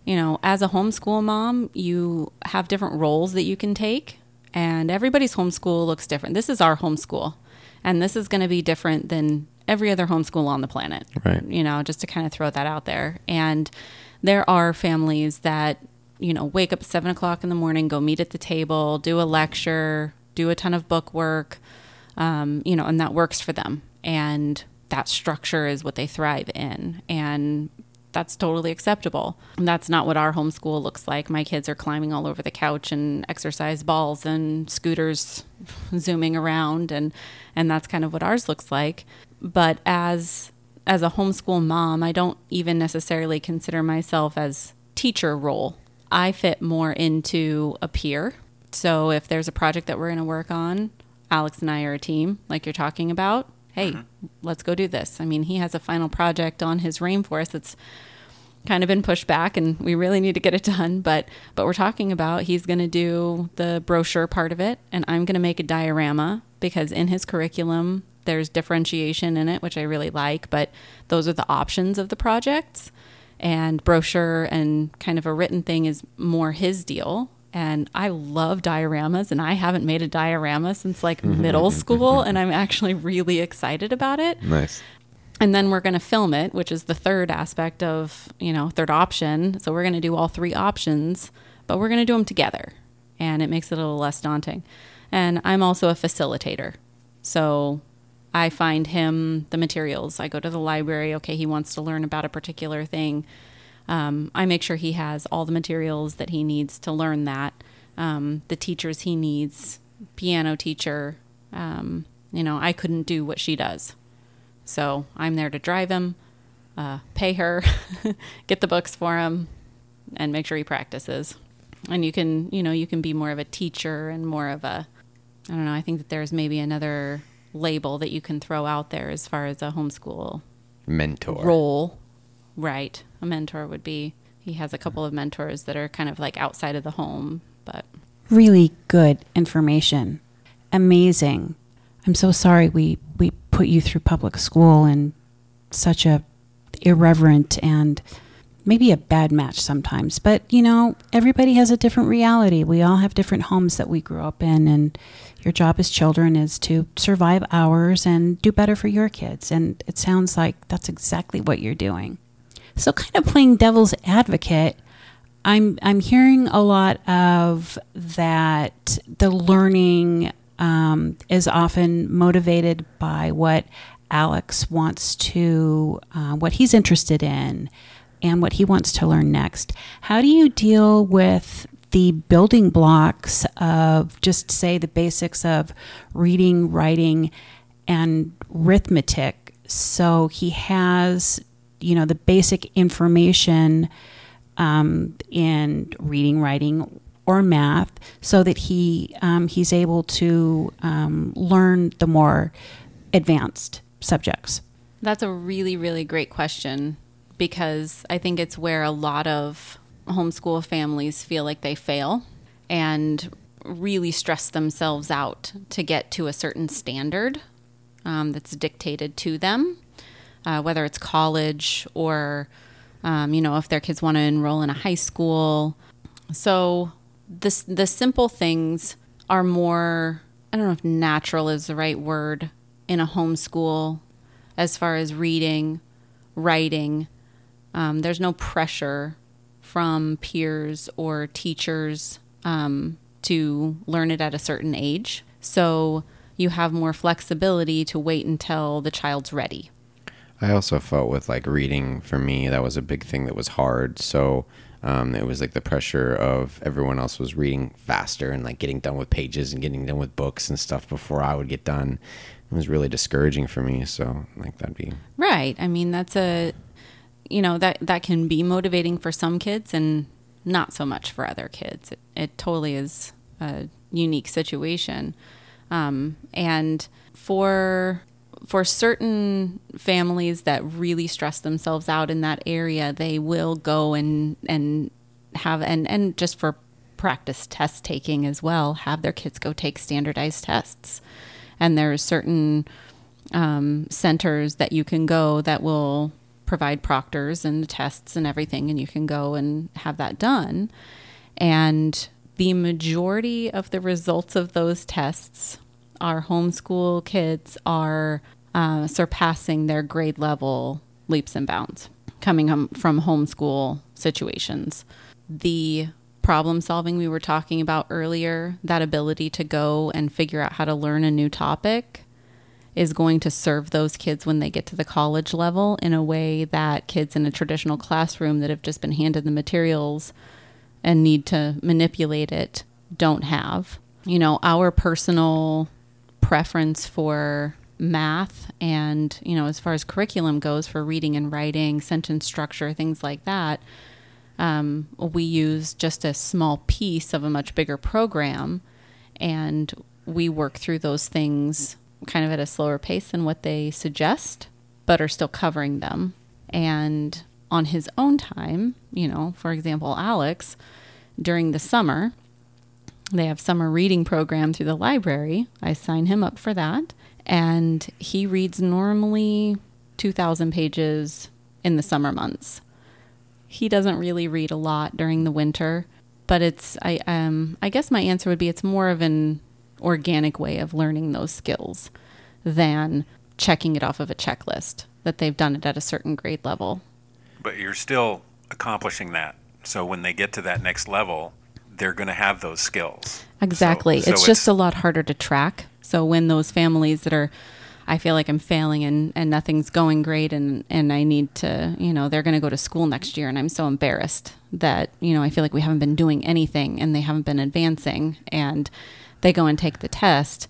you know as a homeschool mom you have different roles that you can take and everybody's homeschool looks different. This is our homeschool and this is going to be different than every other homeschool on the planet. Right. You know, just to kind of throw that out there. And there are families that you know wake up at seven o'clock in the morning, go meet at the table, do a lecture, do a ton of book work um, you know, and that works for them. And that structure is what they thrive in. And that's totally acceptable. And that's not what our homeschool looks like. My kids are climbing all over the couch and exercise balls and scooters zooming around and and that's kind of what ours looks like. But as as a homeschool mom, I don't even necessarily consider myself as teacher role. I fit more into a peer. So if there's a project that we're going to work on, Alex and I are a team, like you're talking about. Hey, mm-hmm. let's go do this. I mean, he has a final project on his rainforest that's kind of been pushed back and we really need to get it [laughs] done but but we're talking about he's going to do the brochure part of it and I'm going to make a diorama because in his curriculum there's differentiation in it which I really like but those are the options of the projects. And brochure and kind of a written thing is more his deal. And I love dioramas and I haven't made a diorama since like [laughs] middle school and I'm actually really excited about it. Nice. and then we're going to film it which is the third aspect of you know third option. So we're going to do all three options but we're going to do them together and it makes it a little less daunting. And i'm also a facilitator. So i find him the materials i go to the library okay he wants to learn about a particular thing Um, I make sure he has all the materials that he needs to learn that, um, the teachers he needs, piano teacher. Um, you know, I couldn't do what she does. So I'm there to drive him, uh, pay her, [laughs] get the books for him, and make sure he practices. And you can, you know, you can be more of a teacher and more of a, I don't know, I think that there's maybe another label that you can throw out there as far as a homeschool Mentor. role. Right. A mentor would be, he has a couple of mentors that are kind of like outside of the home, but Really good information. Amazing. I'm so sorry we, we put you through public school in such a irreverent and maybe a bad match sometimes. But you know, everybody has a different reality. We all have different homes that we grew up in and your job as children is to survive ours and do better for your kids. And it sounds like that's exactly what you're doing. So kind of playing devil's advocate, I'm I'm hearing a lot of that the learning um, is often motivated by what Alex wants to, uh, what he's interested in, and what he wants to learn next. How do you deal with the building blocks of just say the basics of reading, writing, and arithmetic? So he has, you know, the basic information um, in reading, writing, or math, so that he um, he's able to um, learn the more advanced subjects. That's a really, really great question because I think it's where a lot of homeschool families feel like they fail and really stress themselves out to get to a certain standard um, that's dictated to them, uh, whether it's college or, um, you know, if their kids want to enroll in a high school. So the, the simple things are more, I don't know if natural is the right word in a homeschool as far as reading, writing. Um, there's no pressure from peers or teachers um, to learn it at a certain age. So you have more flexibility to wait until the child's ready. I also felt with like reading for me, that was a big thing that was hard. So um, it was like the pressure of everyone else was reading faster and like getting done with pages and getting done with books and stuff before I would get done. It was really discouraging for me. So like that'd be Right. I mean, that's a, you know, that, that can be motivating for some kids and not so much for other kids. It, it totally is a unique situation. Um, and for, for certain families that really stress themselves out in that area, they will go and, and have, and, and just for practice test taking as well, have their kids go take standardized tests. And there's certain um, centers that you can go that will provide proctors and tests and everything, and you can go and have that done. And the majority of the results of those tests, our homeschool kids are uh, surpassing their grade level leaps and bounds coming from homeschool situations. The problem solving we were talking about earlier, that ability to go and figure out how to learn a new topic, is going to serve those kids when they get to the college level in a way that kids in a traditional classroom that have just been handed the materials and need to manipulate it don't have. You know, our personal preference for math and, you know, as far as curriculum goes for reading and writing, sentence structure, things like that, um, we use just a small piece of a much bigger program and we work through those things kind of at a slower pace than what they suggest, but are still covering them. And on his own time, you know, for example, Alex, during the summer, they have summer reading program through the library. I sign him up for that, and he reads normally 2000 pages in the summer months. He doesn't really read a lot during the winter, but it's I um I guess my answer would be it's more of an organic way of learning those skills than checking it off of a checklist that they've done it at a certain grade level. But you're still accomplishing that. So when they get to that next level, they're going to have those skills. Exactly. So- so it's just a lot harder to track. So when those families that are I feel like I'm failing and, and nothing's going great and, and I need to, you know, they're going to go to school next year and I'm so embarrassed that, you know, I feel like we haven't been doing anything and they haven't been advancing and they go and take the test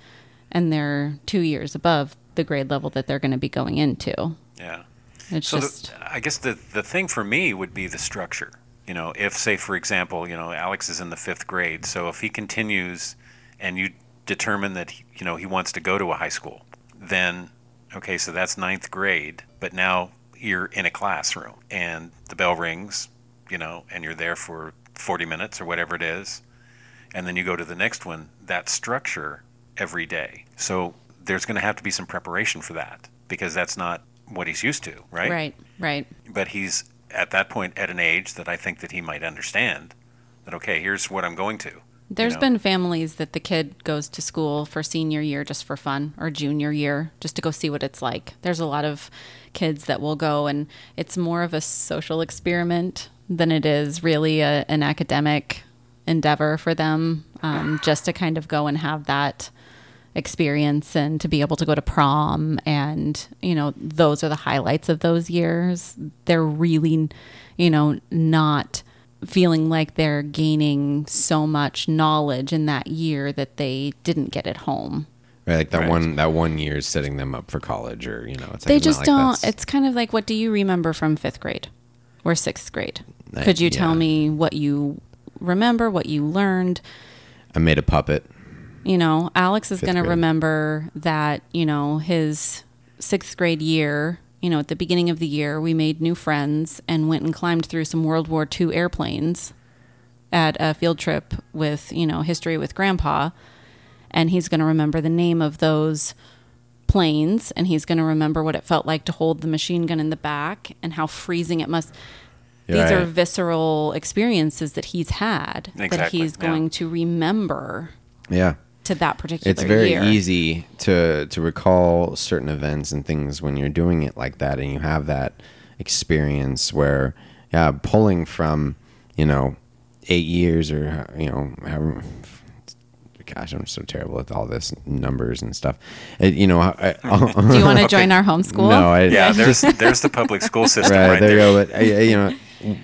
and they're two years above the grade level that they're going to be going into. Yeah. It's So just, the, I guess the the thing for me would be the structure. You know, if say for example, you know, Alex is in the fifth grade, so if he continues, and you determine that he, you know he wants to go to a high school, then okay, so that's ninth grade, but now you're in a classroom and the bell rings, you know, and you're there for 40 minutes or whatever it is, and then you go to the next one. That structure every day. So there's going to have to be some preparation for that because that's not what he's used to, right? right, right. but he's at that point at an age that I think that he might understand that okay, here's what I'm going to. you There's know? been families that the kid goes to school for senior year just for fun or junior year just to go see what it's like. There's a lot of kids that will go and it's more of a social experiment than it is really a, an academic endeavor for them um, just to kind of go and have that experience and to be able to go to prom and you know those are the highlights of those years. They're really you know not feeling like they're gaining so much knowledge in that year that they didn't get at home. Right, like that Right. one that one year is setting them up for college, or you know, it's like they just like don't that's- it's kind of like what do you remember from fifth grade or sixth grade? Uh, could you tell me what you remember what you learned I made a puppet. you know, Alex is going to remember that, you know, his sixth grade year, you know, at the beginning of the year, we made new friends and went and climbed through some World War II airplanes at a field trip with, you know, history with grandpa. And he's going to remember the name of those planes and he's going to remember what it felt like to hold the machine gun in the back and how freezing it must these Right. are visceral experiences that he's had that Exactly, he's yeah. going to remember Yeah, to that particular it's very year. easy to to recall certain events and things when you're doing it like that, and you have that experience where, yeah, pulling from, you know, eight years or you know, however, gosh, I'm so terrible with all this numbers and stuff. It, you know, I, [laughs] Do you want to [laughs] join our homeschool? No, I, Yeah, [laughs] there's there's the public school system right, right, there, there. you go. But I, I- you know,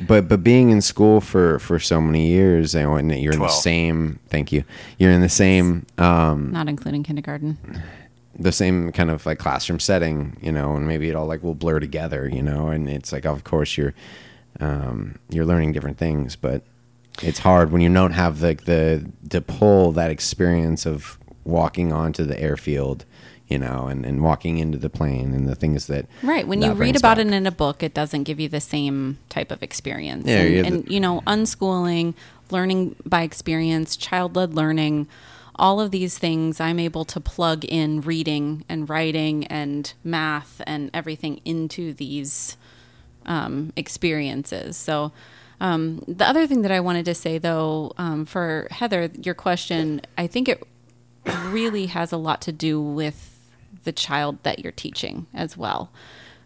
but but being in school for for so many years, and when you're in the same, thank you, you're in the same um Not including kindergarten. the same kind of like classroom setting, you know, and maybe it all like will blur together, you know, and it's like of course you're um you're learning different things, but it's hard when you don't have like the the to pull that experience of walking onto the airfield, you know, and, and walking into the plane and the things that Right. When that you read about back. it in a book, it doesn't give you the same type of experience. Yeah, and, you and the- you know, unschooling, learning by experience, child led learning, all of these things I'm able to plug in reading and writing and math and everything into these um, experiences. So, um, the other thing that I wanted to say, though, um, for Heather, your question, I think it really has a lot to do with the child that you're teaching as well.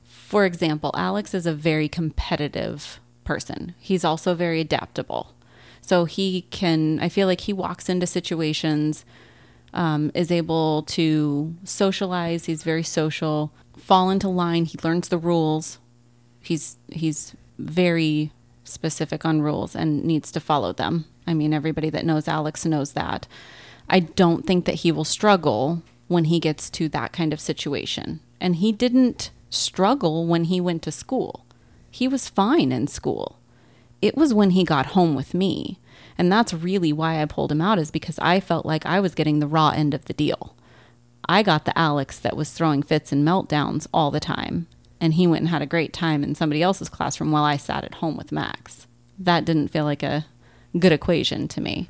For example, Alex is a very competitive person. He's also very adaptable. So he can, I feel like he walks into situations, um, is able to socialize. He's very social, fall into line. He learns the rules. He's he's very specific on rules and needs to follow them. I mean, everybody that knows Alex knows that. I don't think that he will struggle when he gets to that kind of situation. And he didn't struggle when he went to school. He was fine in school. It was when he got home with me. And that's really why I pulled him out is because I felt like I was getting the raw end of the deal. I got the Alex that was throwing fits and meltdowns all the time, and he went and had a great time in somebody else's classroom while I sat at home with Max. That didn't feel like a good equation to me.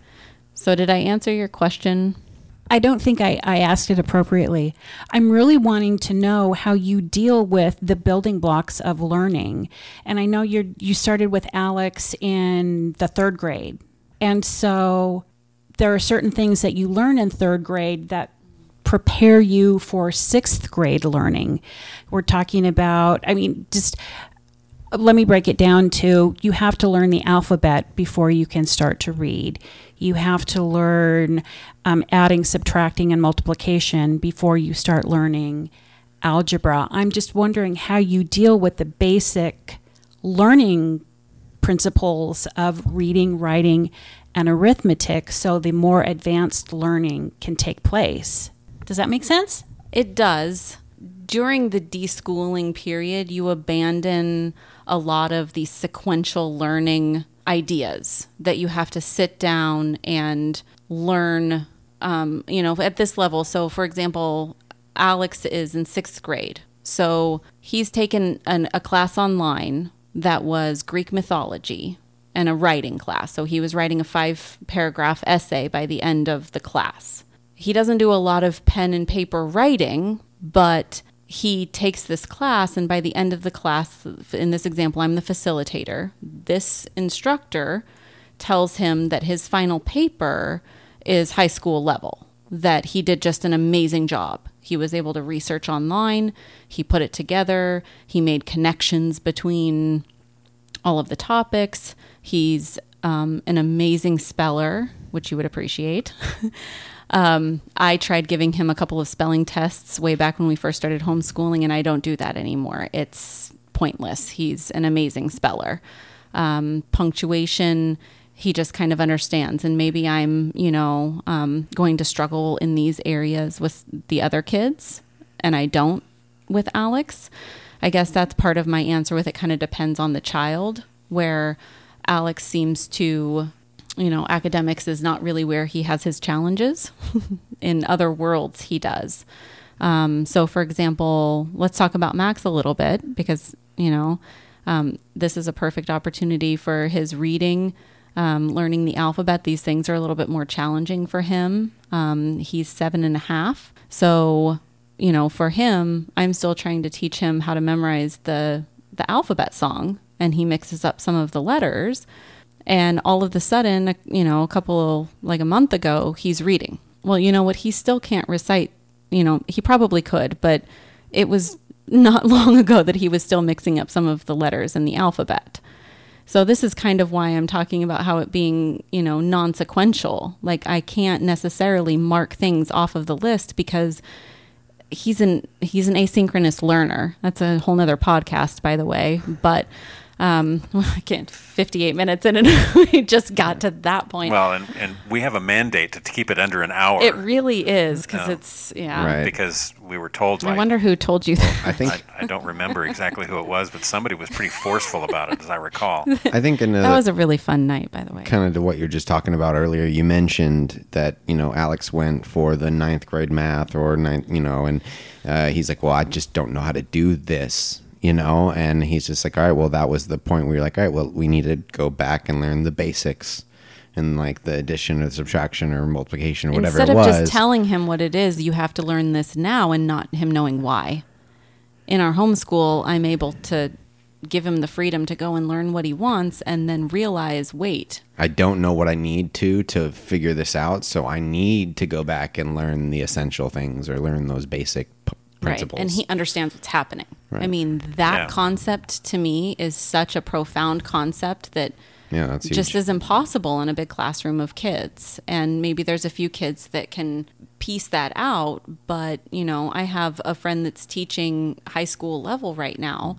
So, did I answer your question? I don't think I, I asked it appropriately. I'm really wanting to know how you deal with the building blocks of learning. And I know you're you started with Alex in the third grade. And so there are certain things that you learn in third grade that prepare you for sixth grade learning. We're talking about, I mean, just let me break it down to you have to learn the alphabet before you can start to read. You have to learn um, adding, subtracting, and multiplication before you start learning algebra. I'm just wondering how you deal with the basic learning principles of reading, writing, and arithmetic so the more advanced learning can take place. Does that make sense? It does. During the deschooling period, you abandon a lot of the sequential learning ideas that you have to sit down and learn, um, you know, at this level. So, for example, Alex is in sixth grade. So he's taken an, a class online that was Greek mythology and a writing class. So he was writing a five paragraph essay by the end of the class. He doesn't do a lot of pen and paper writing, but he takes this class, and by the end of the class, in this example, I'm the facilitator. This instructor tells him that his final paper is high school level, that he did just an amazing job. He was able to research online, he put it together, he made connections between all of the topics. He's um, an amazing speller, which you would appreciate. [laughs] um, I tried giving him a couple of spelling tests way back when we first started homeschooling, and I don't do that anymore. It's pointless. He's an amazing speller. Um, punctuation, he just kind of understands. And maybe I'm, you know, um, going to struggle in these areas with the other kids, and I don't with Alex. I guess that's part of my answer with it kind of depends on the child, where Alex seems to, you know, academics is not really where he has his challenges. [laughs] in other worlds, he does. Um, so, for example, let's talk about Max a little bit because, you know, um, this is a perfect opportunity for his reading, um, learning the alphabet. These things are a little bit more challenging for him. Um, he's seven and a half. So, you know, for him, I'm still trying to teach him how to memorize the the alphabet song, and he mixes up some of the letters. And all of a sudden, you know, a couple like a month ago, he's reading. Well, you know what? He still can't recite. You know, he probably could, but it was not [laughs] long ago that he was still mixing up some of the letters in the alphabet. So this is kind of why I'm talking about how it being, you know, non-sequential. Like I can't necessarily mark things off of the list because he's an he's an asynchronous learner. That's a whole nother podcast, by the way. But um, [laughs] I can't. Fifty-eight minutes in, and [laughs] we just got to that point. Well, and, and we have a mandate to keep it under an hour. It really is because No. it's yeah. Right. because we were told. I by- wonder who told you that. I think I, I don't remember exactly who it was, but somebody was pretty forceful about it, as I recall. [laughs] I think in That was a really fun night, by the way. kind of to what you're just talking about earlier, you mentioned that you know Alex went for the ninth grade math or ninth, you know, and uh, he's like, well, I just don't know how to do this, you know, and he's just like, all right, well, that was the point where you're like, all right, well, we need to go back and learn the basics and like the addition or subtraction or multiplication or whatever Instead of just telling him what it is, you have to learn this now and not him knowing why. In our homeschool, I'm able to give him the freedom to go and learn what he wants and then realize, wait, I don't know what I need to to figure this out, so I need to go back and learn the essential things or learn those basic p- principles. Right. And he understands what's happening. I mean, that Yeah. concept to me is such a profound concept that yeah, that's huge. just is impossible in a big classroom of kids. And maybe there's a few kids that can piece that out. But, you know, I have a friend that's teaching high school level right now,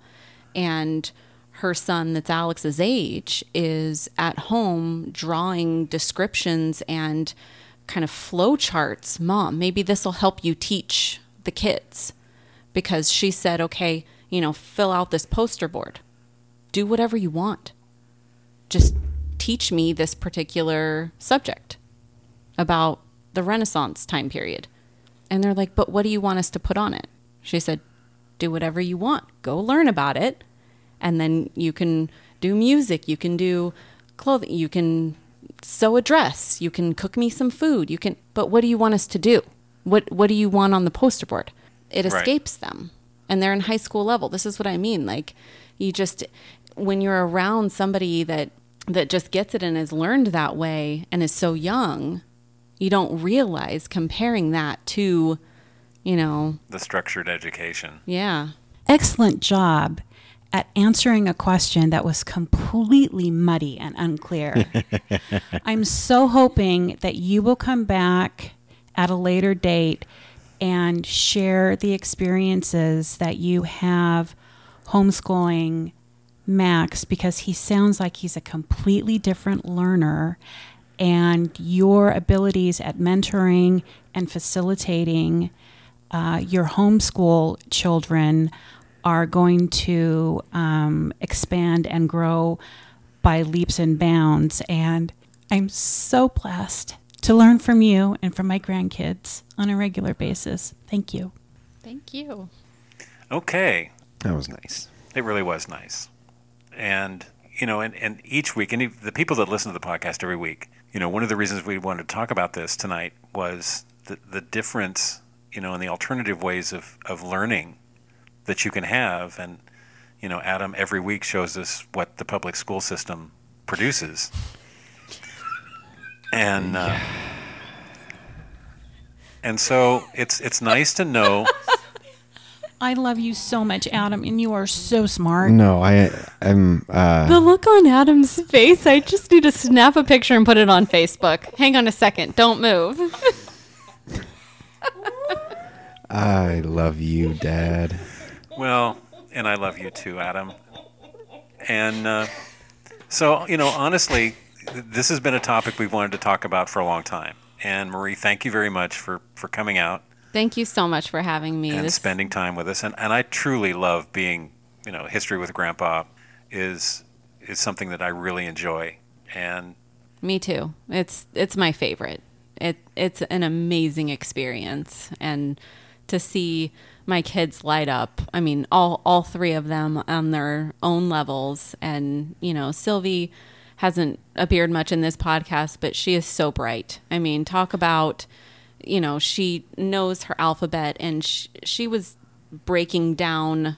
and her son, that's Alex's age, is at home drawing descriptions and kind of flow charts. Mom, maybe this will help you teach the kids. Because she said, okay, you know, fill out this poster board. Do whatever you want just teach me this particular subject about the Renaissance time period. And they're like, but what do you want us to put on it? She said, do whatever you want. Go learn about it. And then you can do music. You can do clothing. You can sew a dress. You can cook me some food. You can, but what do you want us to do? What, what do you want on the poster board? It Right. escapes them. And they're in high school level. This is what I mean. Like, you just, when you're around somebody that, that just gets it and has learned that way and is so young, you don't realize comparing that to, you know, The structured education. yeah. Excellent job at answering a question that was completely muddy and unclear. [laughs] I'm so hoping that you will come back at a later date and share the experiences that you have homeschooling Max because he sounds like he's a completely different learner and your abilities at mentoring and facilitating uh, your homeschool children are going to um, expand and grow by leaps and bounds. And I'm so blessed to learn from you and from my grandkids on a regular basis. Thank you. Thank you. Okay, That was nice. it really was nice, and you know, and, and each week, and e- the people that listen to the podcast every week, you know, one of the reasons we wanted to talk about this tonight was the the difference, you know, and the alternative ways of of learning that you can have, and you know, Adam every week shows us what the public school system produces, and. Uh, and so it's it's nice to know I love you so much, Adam, and you are so smart. No, I I'm uh The look on Adam's face, I just need to snap a picture and put it on Facebook. Hang on a second. Don't move. I love you, Dad. Well, and I love you too, Adam. And uh, so, you know, honestly, th- this has been a topic we've wanted to talk about for a long time. And Marie, thank you very much for, for coming out Thank you so much for having me. and This- spending time with us. And, and I truly love being, you know, history with Grandpa is is something that I really enjoy. And Me too. It's it's my favorite. It it's an amazing experience and to see my kids light up. I mean, all all three of them on their own levels and, you know, Sylvie hasn't appeared much in this podcast, but she is so bright. I mean, talk about you know, she knows her alphabet and she, she was breaking down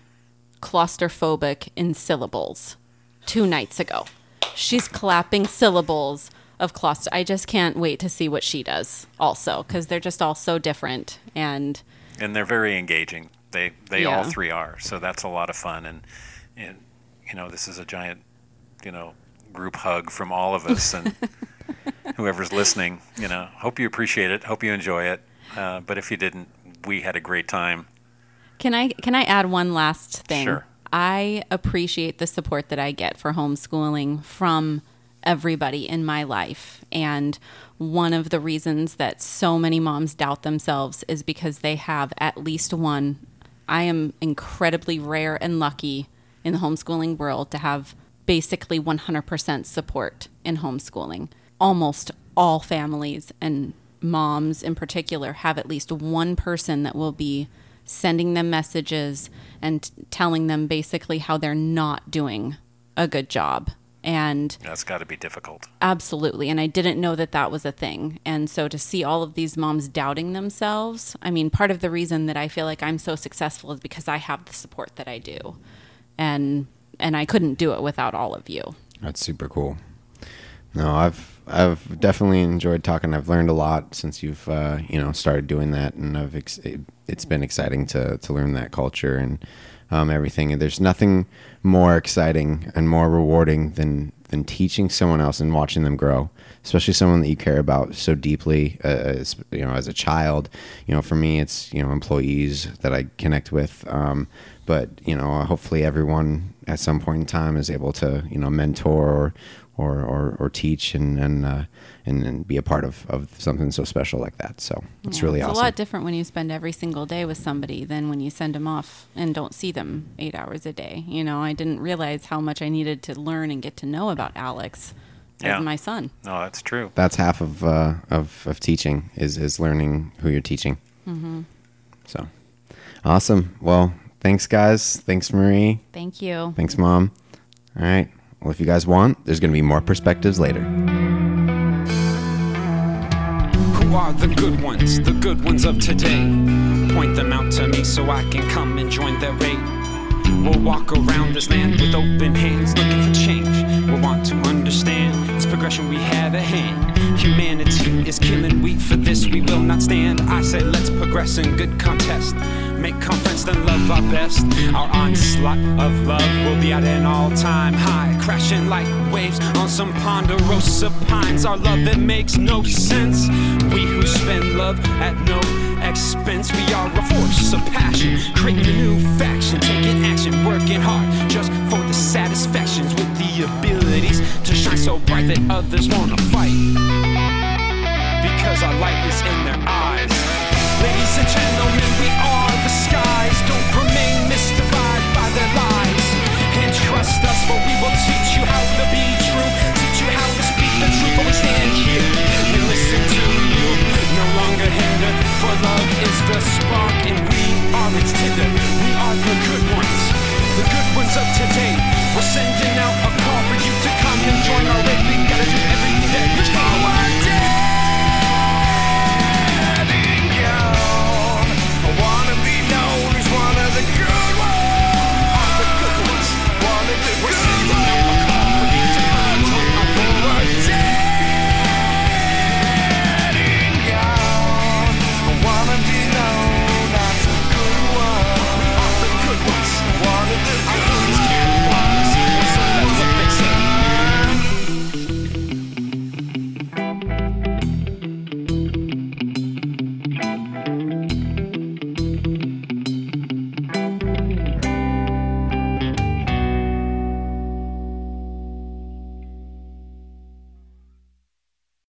claustrophobic in syllables two nights ago. She's clapping syllables of cluster. I just can't wait to see what she does also because they're just all so different. And and they're very engaging. They they all three are. So that's a lot of fun. And and you know this is a giant you know group hug from all of us and [laughs] whoever's listening. You know, hope you appreciate it. Hope you enjoy it. Uh, but if you didn't, we had a great time. can I can I add one last thing? Sure. I appreciate the support that I get for homeschooling from everybody in my life. And one of the reasons that so many moms doubt themselves is because they have at least one. I am incredibly rare and lucky in the homeschooling world to have basically 100% support in homeschooling. Almost all families and moms in particular have at least one person that will be sending them messages and telling them basically how they're not doing a good job. And That's got to be difficult. Absolutely. And I didn't know that that was a thing. And so to see all of these moms doubting themselves, I mean, part of the reason that I feel like I'm so successful is because I have the support that I do. And and I couldn't do it without all of you. That's super cool. No, I've I've definitely enjoyed talking. I've learned a lot since you've uh, you know started doing that, and I've ex- it, it's been exciting to to learn that culture and um, everything. And there's nothing more exciting and more rewarding than than teaching someone else and watching them grow, especially someone that you care about so deeply. Uh, as, you know, as a child, you know, for me, it's you know employees that I connect with. Um, but you know, hopefully, everyone at some point in time is able to you know mentor or or, or, or teach and and, uh, and and be a part of, of something so special like that. So it's Yeah, really it's awesome. a lot different when you spend every single day with somebody than when you send them off and don't see them eight hours a day. You know, I didn't realize how much I needed to learn and get to know about Alex Yeah. as my son. No, that's true. That's half of uh, of of teaching is is learning who you're teaching. Mm-hmm. So awesome. Well, thanks guys. Thanks Marie. Thank you. Thanks mom. All right. Well, if you guys want, there's going to be more perspectives later. Who are the good ones, the good ones of today? Point them out to me so I can come and join their raid. We'll walk around this land with open hands, looking for change. We'll want to understand this progression we have at hand. Humanity is killing, we for this we will not stand. I say let's progress in good contest. Make conference, then love our best. Our onslaught of love will be at an all-time high, crashing like waves on some ponderosa pines. Our love that makes no sense. We who spend love at no expense. We are a force of passion, creating a new faction, taking action, working hard just for the satisfactions with the abilities to shine so bright that others wanna fight. Because our light is in their eyes skies. Don't remain mystified by their lies. And trust us, for we will teach you how to be true. Teach you how to speak the truth, but we stand here. We listen to you, no longer hindered. For love is the spark, and we are its tinder. We are the good ones, the good ones of today. We're sending out a call for you to come and join our way. We gotta do everything that we can.